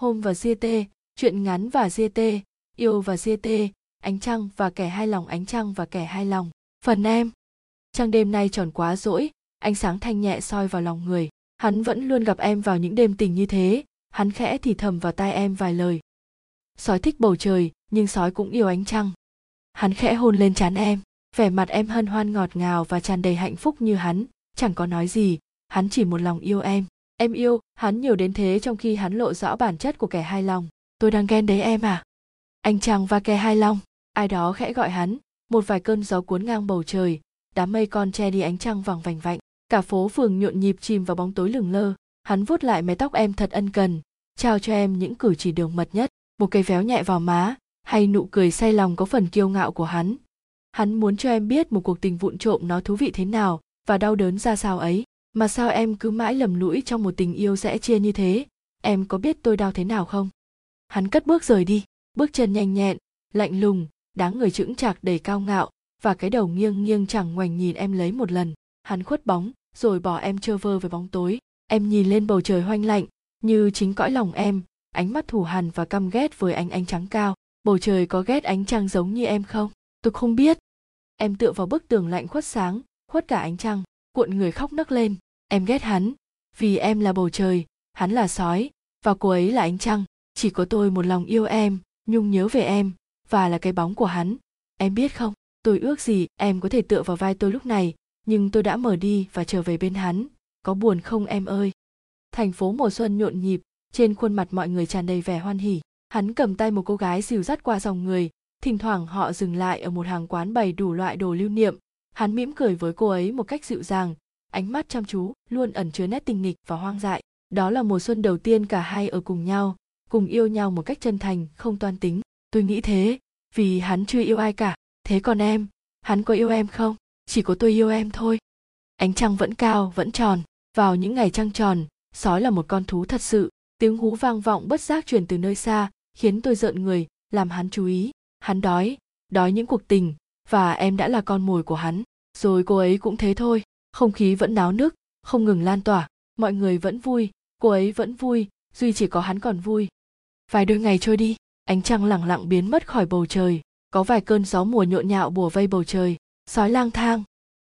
Hôm và GT, chuyện ngắn và GT, yêu và GT, ánh trăng và kẻ hai lòng ánh trăng và kẻ hai lòng. Phần em. Trăng đêm nay tròn quá rỗi, ánh sáng thanh nhẹ soi vào lòng người. Hắn vẫn luôn gặp em vào những đêm tình như thế, hắn khẽ thì thầm vào tai em vài lời. Sói thích bầu trời, nhưng sói cũng yêu ánh trăng. Hắn khẽ hôn lên trán em, vẻ mặt em hân hoan ngọt ngào và tràn đầy hạnh phúc như hắn, chẳng có nói gì, hắn chỉ một lòng yêu em. Em yêu, hắn nhiều đến thế trong khi hắn lộ rõ bản chất của kẻ hai lòng. Tôi đang ghen đấy em à? Anh chàng và kẻ hai lòng, ai đó khẽ gọi hắn, một vài cơn gió cuốn ngang bầu trời, đám mây con che đi ánh trăng vàng vành vạnh. Cả phố phường nhộn nhịp chìm vào bóng tối lửng lơ, hắn vuốt lại mái tóc em thật ân cần, trao cho em những cử chỉ đường mật nhất, một cây véo nhẹ vào má, hay nụ cười say lòng có phần kiêu ngạo của hắn. Hắn muốn cho em biết một cuộc tình vụn trộm nó thú vị thế nào và đau đớn ra sao ấy mà sao em cứ mãi lầm lũi trong một tình yêu rẽ chia như thế? Em có biết tôi đau thế nào không? Hắn cất bước rời đi, bước chân nhanh nhẹn, lạnh lùng đáng người chững chạc đầy cao ngạo, và cái đầu nghiêng nghiêng chẳng ngoảnh nhìn em lấy một lần. Hắn khuất bóng, rồi bỏ em trơ vơ với bóng tối. Em nhìn lên bầu trời hoanh lạnh, như chính cõi lòng em. Ánh mắt thủ hằn và căm ghét với ánh ánh trắng cao. Bầu trời có ghét ánh trăng giống như em không? Tôi không biết. Em tựa vào bức tường lạnh khuất sáng, khuất cả ánh trăng, cuộn người khóc nấc lên em ghét hắn, vì em là bầu trời, hắn là sói, và cô ấy là ánh trăng. Chỉ có tôi một lòng yêu em, nhung nhớ về em, và là cái bóng của hắn. Em biết không, tôi ước gì em có thể tựa vào vai tôi lúc này, nhưng tôi đã mở đi và trở về bên hắn. Có buồn không em ơi? Thành phố mùa xuân nhộn nhịp, trên khuôn mặt mọi người tràn đầy vẻ hoan hỉ. Hắn cầm tay một cô gái dìu dắt qua dòng người. Thỉnh thoảng họ dừng lại ở một hàng quán bày đủ loại đồ lưu niệm. Hắn mỉm cười với cô ấy một cách dịu dàng ánh mắt chăm chú, luôn ẩn chứa nét tình nghịch và hoang dại. Đó là mùa xuân đầu tiên cả hai ở cùng nhau, cùng yêu nhau một cách chân thành, không toan tính. Tôi nghĩ thế, vì hắn chưa yêu ai cả. Thế còn em, hắn có yêu em không? Chỉ có tôi yêu em thôi. Ánh trăng vẫn cao, vẫn tròn. Vào những ngày trăng tròn, sói là một con thú thật sự. Tiếng hú vang vọng bất giác truyền từ nơi xa, khiến tôi rợn người, làm hắn chú ý. Hắn đói đói những cuộc tình, và em đã là con mồi của hắn. Rồi cô ấy cũng thế thôi không khí vẫn náo nức, không ngừng lan tỏa, mọi người vẫn vui, cô ấy vẫn vui, duy chỉ có hắn còn vui. Vài đôi ngày trôi đi, ánh trăng lẳng lặng biến mất khỏi bầu trời, có vài cơn gió mùa nhộn nhạo bùa vây bầu trời, sói lang thang.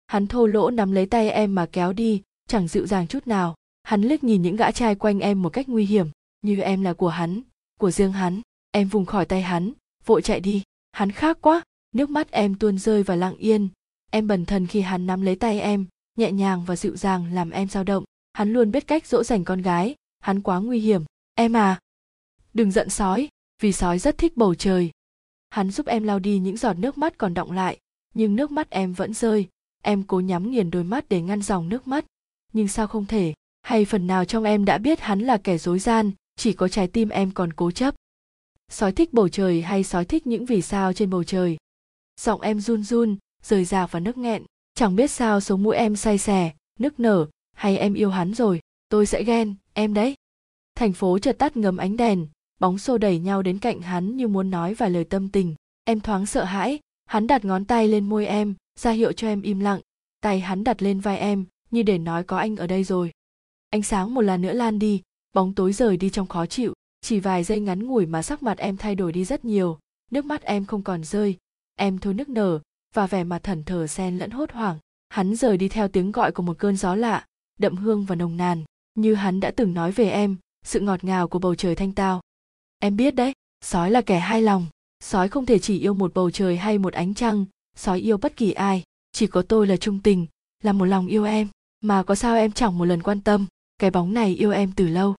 Hắn thô lỗ nắm lấy tay em mà kéo đi, chẳng dịu dàng chút nào, hắn liếc nhìn những gã trai quanh em một cách nguy hiểm, như em là của hắn, của riêng hắn, em vùng khỏi tay hắn, vội chạy đi. Hắn khác quá, nước mắt em tuôn rơi và lặng yên, em bần thần khi hắn nắm lấy tay em nhẹ nhàng và dịu dàng làm em dao động. Hắn luôn biết cách dỗ dành con gái. Hắn quá nguy hiểm. Em à! Đừng giận sói, vì sói rất thích bầu trời. Hắn giúp em lau đi những giọt nước mắt còn đọng lại, nhưng nước mắt em vẫn rơi. Em cố nhắm nghiền đôi mắt để ngăn dòng nước mắt. Nhưng sao không thể? Hay phần nào trong em đã biết hắn là kẻ dối gian, chỉ có trái tim em còn cố chấp? Sói thích bầu trời hay sói thích những vì sao trên bầu trời? Giọng em run run, rời rạc và nức nghẹn chẳng biết sao sống mũi em say xè nức nở. Hay em yêu hắn rồi, tôi sẽ ghen, em đấy. Thành phố chợt tắt ngấm ánh đèn, bóng xô đẩy nhau đến cạnh hắn như muốn nói vài lời tâm tình. Em thoáng sợ hãi, hắn đặt ngón tay lên môi em, ra hiệu cho em im lặng. Tay hắn đặt lên vai em, như để nói có anh ở đây rồi. Ánh sáng một lần nữa lan đi, bóng tối rời đi trong khó chịu. Chỉ vài giây ngắn ngủi mà sắc mặt em thay đổi đi rất nhiều. Nước mắt em không còn rơi. Em thôi nức nở và vẻ mặt thẩn thờ xen lẫn hốt hoảng, hắn rời đi theo tiếng gọi của một cơn gió lạ, đậm hương và nồng nàn, như hắn đã từng nói về em, sự ngọt ngào của bầu trời thanh tao. Em biết đấy, sói là kẻ hai lòng, sói không thể chỉ yêu một bầu trời hay một ánh trăng, sói yêu bất kỳ ai, chỉ có tôi là trung tình, là một lòng yêu em, mà có sao em chẳng một lần quan tâm, cái bóng này yêu em từ lâu.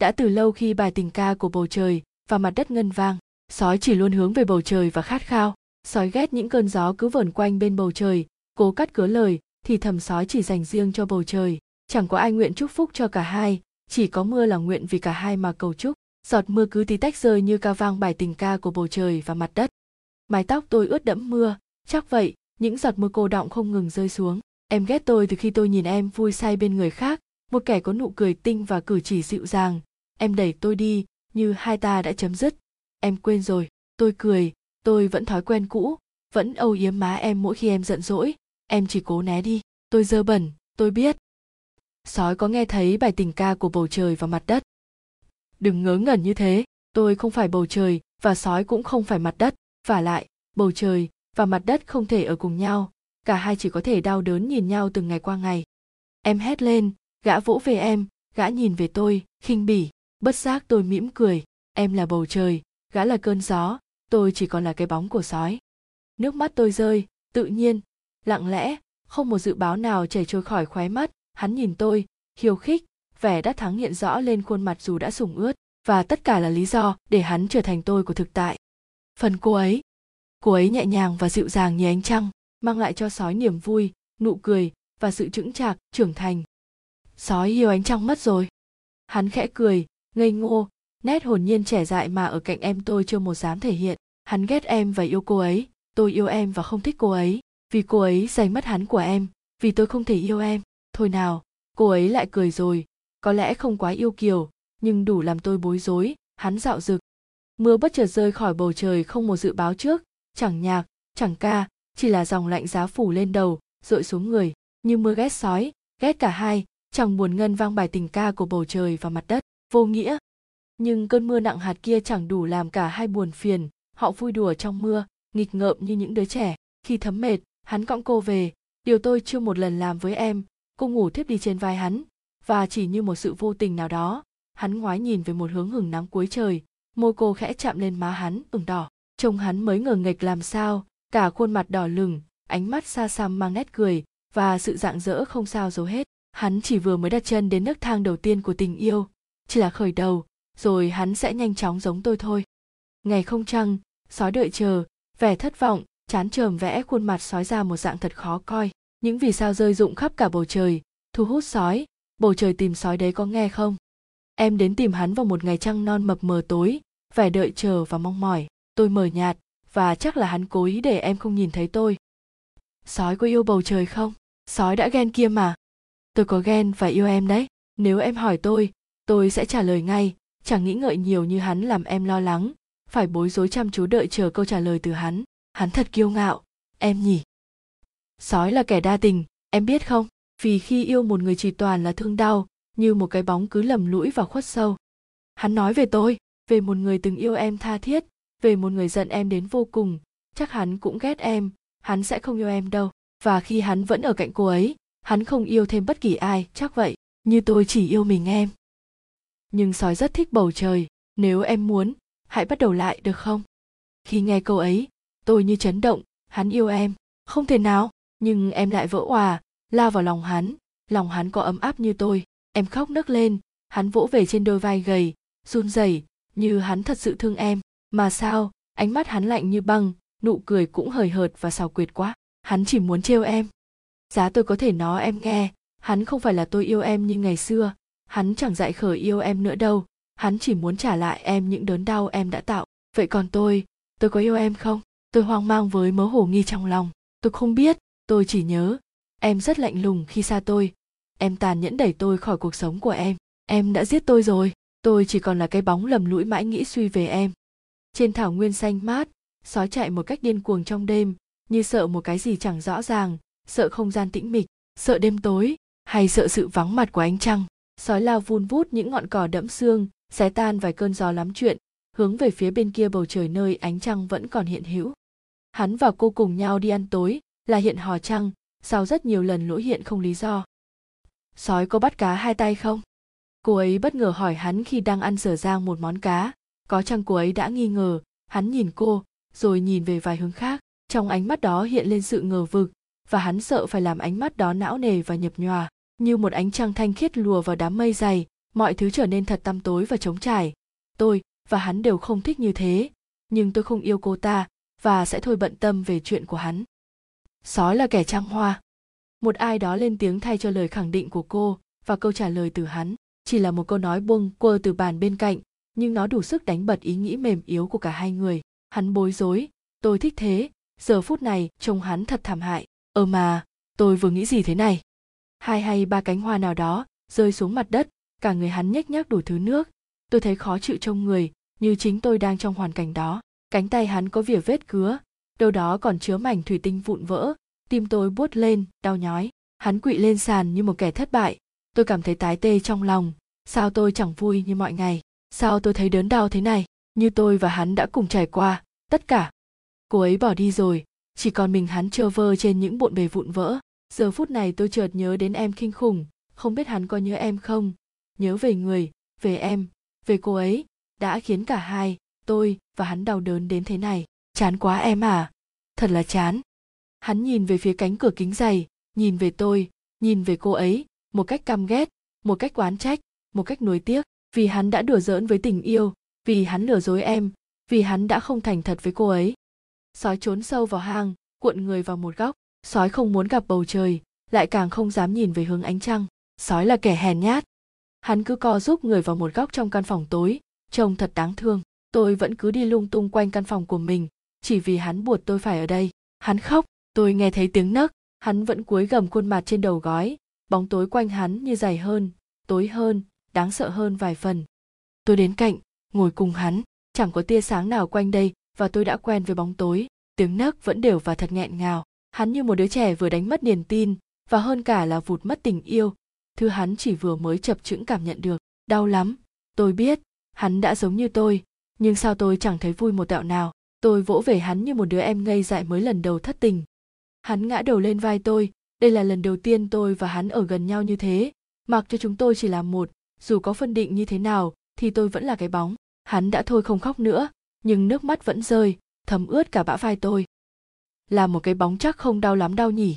Đã từ lâu khi bài tình ca của bầu trời và mặt đất ngân vang, sói chỉ luôn hướng về bầu trời và khát khao sói ghét những cơn gió cứ vẩn quanh bên bầu trời, cố cắt cớ lời, thì thầm sói chỉ dành riêng cho bầu trời. Chẳng có ai nguyện chúc phúc cho cả hai, chỉ có mưa là nguyện vì cả hai mà cầu chúc. Giọt mưa cứ tí tách rơi như ca vang bài tình ca của bầu trời và mặt đất. Mái tóc tôi ướt đẫm mưa. Chắc vậy, những giọt mưa cô động không ngừng rơi xuống. Em ghét tôi từ khi tôi nhìn em vui say bên người khác. Một kẻ có nụ cười tinh và cử chỉ dịu dàng. Em đẩy tôi đi, như hai ta đã chấm dứt. Em quên rồi, tôi cười tôi vẫn thói quen cũ, vẫn âu yếm má em mỗi khi em giận dỗi. Em chỉ cố né đi. Tôi dơ bẩn, tôi biết. Sói có nghe thấy bài tình ca của bầu trời và mặt đất? Đừng ngớ ngẩn như thế. Tôi không phải bầu trời và sói cũng không phải mặt đất. Và lại, bầu trời và mặt đất không thể ở cùng nhau. Cả hai chỉ có thể đau đớn nhìn nhau từng ngày qua ngày. Em hét lên, gã vỗ về em, gã nhìn về tôi, khinh bỉ, bất giác tôi mỉm cười. Em là bầu trời, gã là cơn gió tôi chỉ còn là cái bóng của sói. Nước mắt tôi rơi, tự nhiên, lặng lẽ, không một dự báo nào chảy trôi khỏi khóe mắt. Hắn nhìn tôi hiêu khích, vẻ đắc thắng hiện rõ lên khuôn mặt dù đã sùng ướt, và tất cả là lý do để hắn trở thành tôi của thực tại. Phần cô ấy. Cô ấy nhẹ nhàng và dịu dàng như ánh trăng, mang lại cho sói niềm vui, nụ cười, và sự chững chạc, trưởng thành. Sói yêu ánh trăng mất rồi. Hắn khẽ cười, ngây ngô, nét hồn nhiên trẻ dại mà ở cạnh em tôi chưa một dám thể hiện hắn ghét em và yêu cô ấy. Tôi yêu em và không thích cô ấy. Vì cô ấy giành mất hắn của em. Vì tôi không thể yêu em. Thôi nào, cô ấy lại cười rồi. Có lẽ không quá yêu kiều, nhưng đủ làm tôi bối rối. Hắn dạo rực mưa bất chợt rơi khỏi bầu trời không một dự báo trước. Chẳng nhạc, chẳng ca, chỉ là dòng lạnh giá phủ lên đầu, rội xuống người, như mưa ghét sói, ghét cả hai. Chẳng buồn ngân vang bài tình ca của bầu trời và mặt đất. Vô nghĩa. Nhưng cơn mưa nặng hạt kia chẳng đủ làm cả hai buồn phiền họ vui đùa trong mưa, nghịch ngợm như những đứa trẻ. Khi thấm mệt, hắn cõng cô về. Điều tôi chưa một lần làm với em. Cô ngủ thiếp đi trên vai hắn. Và chỉ như một sự vô tình nào đó, hắn ngoái nhìn về một hướng hừng nắng cuối trời. Môi cô khẽ chạm lên má hắn, ửng đỏ. Trông hắn mới ngờ nghệch làm sao. Cả khuôn mặt đỏ lừng ánh mắt xa xăm mang nét cười, và sự rạng rỡ không sao giấu hết. Hắn chỉ vừa mới đặt chân đến nấc thang đầu tiên của tình yêu. Chỉ là khởi đầu, rồi hắn sẽ nhanh chóng giống tôi thôi ngày không trăng, sói đợi chờ, vẻ thất vọng, chán chờm vẽ khuôn mặt sói ra một dạng thật khó coi. Những vì sao rơi rụng khắp cả bầu trời, thu hút sói. Bầu trời tìm sói đấy có nghe không? Em đến tìm hắn vào một ngày trăng non mập mờ tối, vẻ đợi chờ và mong mỏi. Tôi mờ nhạt, và chắc là hắn cố ý để em không nhìn thấy tôi. Sói có yêu bầu trời không? Sói đã ghen kia mà. Tôi có ghen và yêu em đấy. Nếu em hỏi tôi tôi sẽ trả lời ngay. Chẳng nghĩ ngợi nhiều như hắn làm em lo lắng phải bối rối chăm chú đợi chờ câu trả lời từ hắn. Hắn thật kiêu ngạo. Em nhỉ? Sói là kẻ đa tình, em biết không? Vì khi yêu một người chỉ toàn là thương đau, như một cái bóng cứ lầm lũi và khuất sâu. Hắn nói về tôi, về một người từng yêu em tha thiết, về một người giận em đến vô cùng. Chắc hắn cũng ghét em, hắn sẽ không yêu em đâu. Và khi hắn vẫn ở cạnh cô ấy, hắn không yêu thêm bất kỳ ai, chắc vậy. Như tôi chỉ yêu mình em. Nhưng sói rất thích bầu trời. Nếu em muốn hãy bắt đầu lại, được không? Khi nghe câu ấy, tôi như chấn động. Hắn yêu em. Không thể nào. Nhưng em lại vỡ òa lao vào lòng hắn. Lòng hắn có ấm áp như tôi. Em khóc nức lên. Hắn vỗ về trên đôi vai gầy, run rẩy, như hắn thật sự thương em. Mà sao? Ánh mắt hắn lạnh như băng, nụ cười cũng hời hợt và xào quyệt quá. Hắn chỉ muốn trêu em. Giá tôi có thể nói em nghe. Hắn không phải là tôi yêu em như ngày xưa. Hắn chẳng dạy khởi yêu em nữa đâu hắn chỉ muốn trả lại em những đớn đau em đã tạo. Vậy còn tôi tôi có yêu em không? Tôi hoang mang với mớ hồ nghi trong lòng. Tôi không biết, tôi chỉ nhớ. Em rất lạnh lùng khi xa tôi. Em tàn nhẫn đẩy tôi khỏi cuộc sống của em. Em đã giết tôi rồi. Tôi chỉ còn là cái bóng lầm lũi mãi nghĩ suy về em. Trên thảo nguyên xanh mát sói chạy một cách điên cuồng trong đêm, như sợ một cái gì chẳng rõ ràng, sợ không gian tĩnh mịch, sợ đêm tối, hay sợ sự vắng mặt của ánh trăng. Sói lao vun vút những ngọn cỏ đẫm xương xé tan vài cơn gió lắm chuyện, hướng về phía bên kia bầu trời nơi ánh trăng vẫn còn hiện hữu. Hắn và cô cùng nhau đi ăn tối, là hiện hò trăng, sau rất nhiều lần lỗi hiện không lý do. Sói có bắt cá hai tay không? Cô ấy bất ngờ hỏi hắn khi đang ăn dở dang một món cá. Có chăng cô ấy đã nghi ngờ? Hắn nhìn cô, rồi nhìn về vài hướng khác. Trong ánh mắt đó hiện lên sự ngờ vực, và hắn sợ phải làm ánh mắt đó não nề và nhập nhòa, như một ánh trăng thanh khiết lùa vào đám mây dày mọi thứ trở nên thật tăm tối và trống trải. Tôi và hắn đều không thích như thế, nhưng tôi không yêu cô ta và sẽ thôi bận tâm về chuyện của hắn. Sói là kẻ trăng hoa. Một ai đó lên tiếng thay cho lời khẳng định của cô và câu trả lời từ hắn chỉ là một câu nói buông quơ từ bàn bên cạnh, nhưng nó đủ sức đánh bật ý nghĩ mềm yếu của cả hai người. Hắn bối rối, tôi thích thế, giờ phút này trông hắn thật thảm hại. Ờ mà, tôi vừa nghĩ gì thế này? Hai hay ba cánh hoa nào đó rơi xuống mặt đất cả người hắn nhếch nhác đủ thứ nước. Tôi thấy khó chịu trong người, như chính tôi đang trong hoàn cảnh đó. Cánh tay hắn có vỉa vết cứa, đâu đó còn chứa mảnh thủy tinh vụn vỡ. Tim tôi buốt lên, đau nhói. Hắn quỵ lên sàn như một kẻ thất bại. Tôi cảm thấy tái tê trong lòng. Sao tôi chẳng vui như mọi ngày? Sao tôi thấy đớn đau thế này? Như tôi và hắn đã cùng trải qua, tất cả. Cô ấy bỏ đi rồi. Chỉ còn mình hắn trơ vơ trên những bộn bề vụn vỡ. Giờ phút này tôi chợt nhớ đến em kinh khủng. Không biết hắn có nhớ em không? Nhớ về người, về em, về cô ấy, đã khiến cả hai, tôi và hắn đau đớn đến thế này. Chán quá em à. Thật là chán. Hắn nhìn về phía cánh cửa kính dày, nhìn về tôi, nhìn về cô ấy, một cách căm ghét, một cách oán trách, một cách nuối tiếc. Vì hắn đã đùa giỡn với tình yêu, vì hắn lừa dối em, vì hắn đã không thành thật với cô ấy. Sói trốn sâu vào hang, cuộn người vào một góc. Sói không muốn gặp bầu trời, lại càng không dám nhìn về hướng ánh trăng. Sói là kẻ hèn nhát hắn cứ co giúp người vào một góc trong căn phòng tối, trông thật đáng thương. Tôi vẫn cứ đi lung tung quanh căn phòng của mình, chỉ vì hắn buộc tôi phải ở đây. Hắn khóc, tôi nghe thấy tiếng nấc. Hắn vẫn cúi gầm khuôn mặt trên đầu gói. Bóng tối quanh hắn như dày hơn, tối hơn, đáng sợ hơn vài phần. Tôi đến cạnh, ngồi cùng hắn. Chẳng có tia sáng nào quanh đây, và tôi đã quen với bóng tối. Tiếng nấc vẫn đều và thật nghẹn ngào. Hắn như một đứa trẻ vừa đánh mất niềm tin, và hơn cả là vụt mất tình yêu thứ hắn chỉ vừa mới chập chững cảm nhận được. Đau lắm. Tôi biết. Hắn đã giống như tôi. Nhưng sao tôi chẳng thấy vui một đạo nào? Tôi vỗ về hắn như một đứa em ngây dại mới lần đầu thất tình. Hắn ngã đầu lên vai tôi. Đây là lần đầu tiên tôi và hắn ở gần nhau như thế. Mặc cho chúng tôi chỉ là một. Dù có phân định như thế nào, thì tôi vẫn là cái bóng. Hắn đã thôi không khóc nữa. Nhưng nước mắt vẫn rơi, thấm ướt cả bã vai tôi. Là một cái bóng chắc không đau lắm đau nhỉ?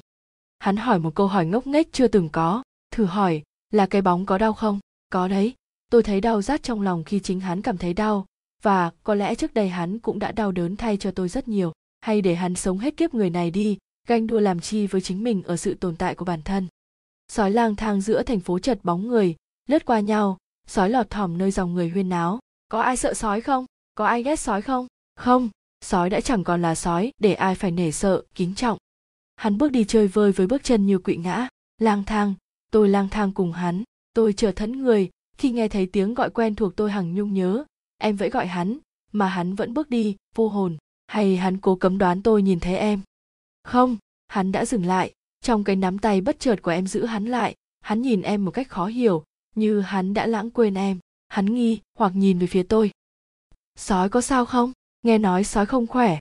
Hắn hỏi một câu hỏi ngốc nghếch chưa từng có thử hỏi, là cái bóng có đau không? Có đấy, tôi thấy đau rát trong lòng khi chính hắn cảm thấy đau, và có lẽ trước đây hắn cũng đã đau đớn thay cho tôi rất nhiều. Hay để hắn sống hết kiếp người này đi, ganh đua làm chi với chính mình ở sự tồn tại của bản thân. Sói lang thang giữa thành phố chật bóng người, lướt qua nhau, sói lọt thỏm nơi dòng người huyên náo. Có ai sợ sói không? Có ai ghét sói không? Không, sói đã chẳng còn là sói, để ai phải nể sợ, kính trọng. Hắn bước đi chơi vơi với bước chân như quỵ ngã, lang thang tôi lang thang cùng hắn. Tôi chờ thẫn người. Khi nghe thấy tiếng gọi quen thuộc tôi hằng nhung nhớ. Em vẫy gọi hắn, mà hắn vẫn bước đi, vô hồn. Hay hắn cố cấm đoán tôi nhìn thấy em? Không, hắn đã dừng lại. Trong cái nắm tay bất chợt của em giữ hắn lại, hắn nhìn em một cách khó hiểu, như hắn đã lãng quên em. Hắn nghi hoặc nhìn về phía tôi. Sói có sao không? Nghe nói sói không khỏe.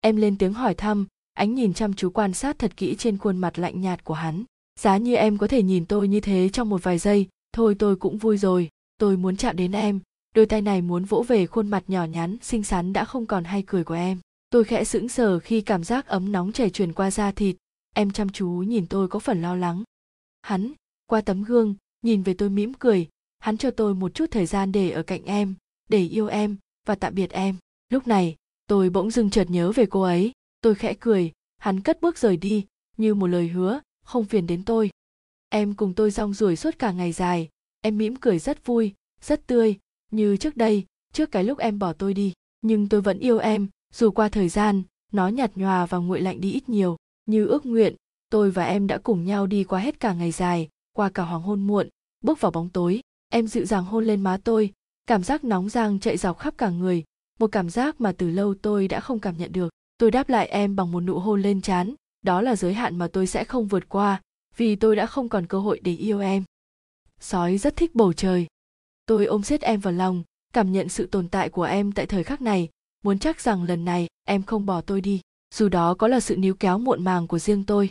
Em lên tiếng hỏi thăm, ánh nhìn chăm chú quan sát thật kỹ trên khuôn mặt lạnh nhạt của hắn giá như em có thể nhìn tôi như thế trong một vài giây, thôi tôi cũng vui rồi, tôi muốn chạm đến em. Đôi tay này muốn vỗ về khuôn mặt nhỏ nhắn, xinh xắn đã không còn hay cười của em. Tôi khẽ sững sờ khi cảm giác ấm nóng chảy truyền qua da thịt. Em chăm chú nhìn tôi có phần lo lắng. Hắn, qua tấm gương, nhìn về tôi mỉm cười. Hắn cho tôi một chút thời gian để ở cạnh em, để yêu em và tạm biệt em. Lúc này, tôi bỗng dưng chợt nhớ về cô ấy. Tôi khẽ cười, hắn cất bước rời đi, như một lời hứa không phiền đến tôi. Em cùng tôi rong ruổi suốt cả ngày dài. Em mỉm cười rất vui, rất tươi. Như trước đây, trước cái lúc em bỏ tôi đi. Nhưng tôi vẫn yêu em, dù qua thời gian, nó nhạt nhòa và nguội lạnh đi ít nhiều. Như ước nguyện, tôi và em đã cùng nhau đi qua hết cả ngày dài, qua cả hoàng hôn muộn, bước vào bóng tối. Em dịu dàng hôn lên má tôi. Cảm giác nóng rang chạy dọc khắp cả người. Một cảm giác mà từ lâu tôi đã không cảm nhận được. Tôi đáp lại em bằng một nụ hôn lên trán đó là giới hạn mà tôi sẽ không vượt qua, vì tôi đã không còn cơ hội để yêu em. Sói rất thích bầu trời. Tôi ôm siết em vào lòng, cảm nhận sự tồn tại của em tại thời khắc này, muốn chắc rằng lần này em không bỏ tôi đi, dù đó có là sự níu kéo muộn màng của riêng tôi.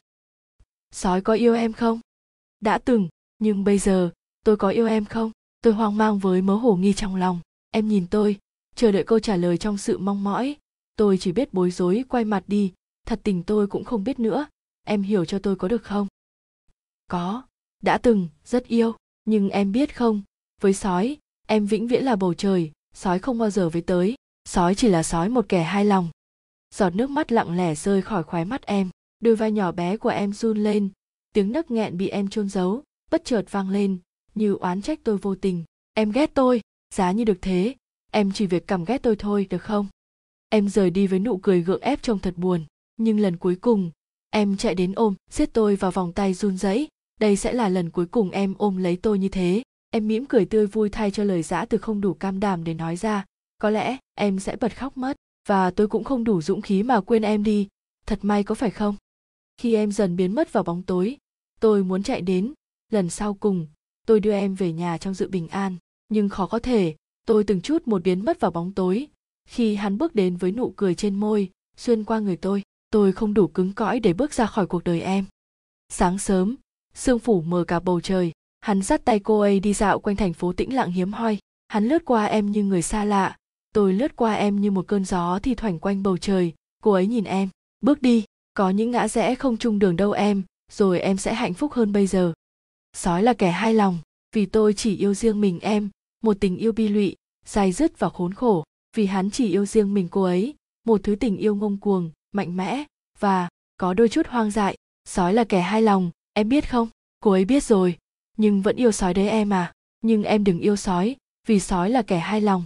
Sói có yêu em không? Đã từng, nhưng bây giờ, tôi có yêu em không? Tôi hoang mang với mớ hồ nghi trong lòng. Em nhìn tôi, chờ đợi câu trả lời trong sự mong mỏi. Tôi chỉ biết bối rối quay mặt đi thật tình tôi cũng không biết nữa. Em hiểu cho tôi có được không? Có. Đã từng, rất yêu. Nhưng em biết không? Với sói, em vĩnh viễn là bầu trời. Sói không bao giờ với tới. Sói chỉ là sói một kẻ hai lòng. Giọt nước mắt lặng lẽ rơi khỏi khóe mắt em. Đôi vai nhỏ bé của em run lên. Tiếng nấc nghẹn bị em chôn giấu, bất chợt vang lên. Như oán trách tôi vô tình. Em ghét tôi. Giá như được thế. Em chỉ việc cầm ghét tôi thôi, được không? Em rời đi với nụ cười gượng ép trông thật buồn nhưng lần cuối cùng, em chạy đến ôm siết tôi vào vòng tay run rẩy. Đây sẽ là lần cuối cùng em ôm lấy tôi như thế. Em mỉm cười tươi vui thay cho lời giã từ không đủ cam đảm để nói ra. Có lẽ em sẽ bật khóc mất, và tôi cũng không đủ dũng khí mà quên em đi. Thật may có phải không? Khi em dần biến mất vào bóng tối, tôi muốn chạy đến. Lần sau cùng, tôi đưa em về nhà trong sự bình an. Nhưng khó có thể, tôi từng chút một biến mất vào bóng tối. Khi hắn bước đến với nụ cười trên môi, xuyên qua người tôi tôi không đủ cứng cõi để bước ra khỏi cuộc đời em. Sáng sớm, sương phủ mờ cả bầu trời. Hắn dắt tay cô ấy đi dạo quanh thành phố tĩnh lặng hiếm hoi. Hắn lướt qua em như người xa lạ. Tôi lướt qua em như một cơn gió thì thoảng quanh bầu trời. Cô ấy nhìn em. Bước đi. Có những ngã rẽ không chung đường đâu em, rồi em sẽ hạnh phúc hơn bây giờ. Sói là kẻ hai lòng. Vì tôi chỉ yêu riêng mình em, một tình yêu bi lụy dài dứt và khốn khổ. Vì hắn chỉ yêu riêng mình cô ấy, một thứ tình yêu ngông cuồng mạnh mẽ và có đôi chút hoang dại. Sói là kẻ hai lòng, em biết không? Cô ấy biết rồi, nhưng vẫn yêu sói đấy em à. Nhưng em đừng yêu sói, vì sói là kẻ hai lòng.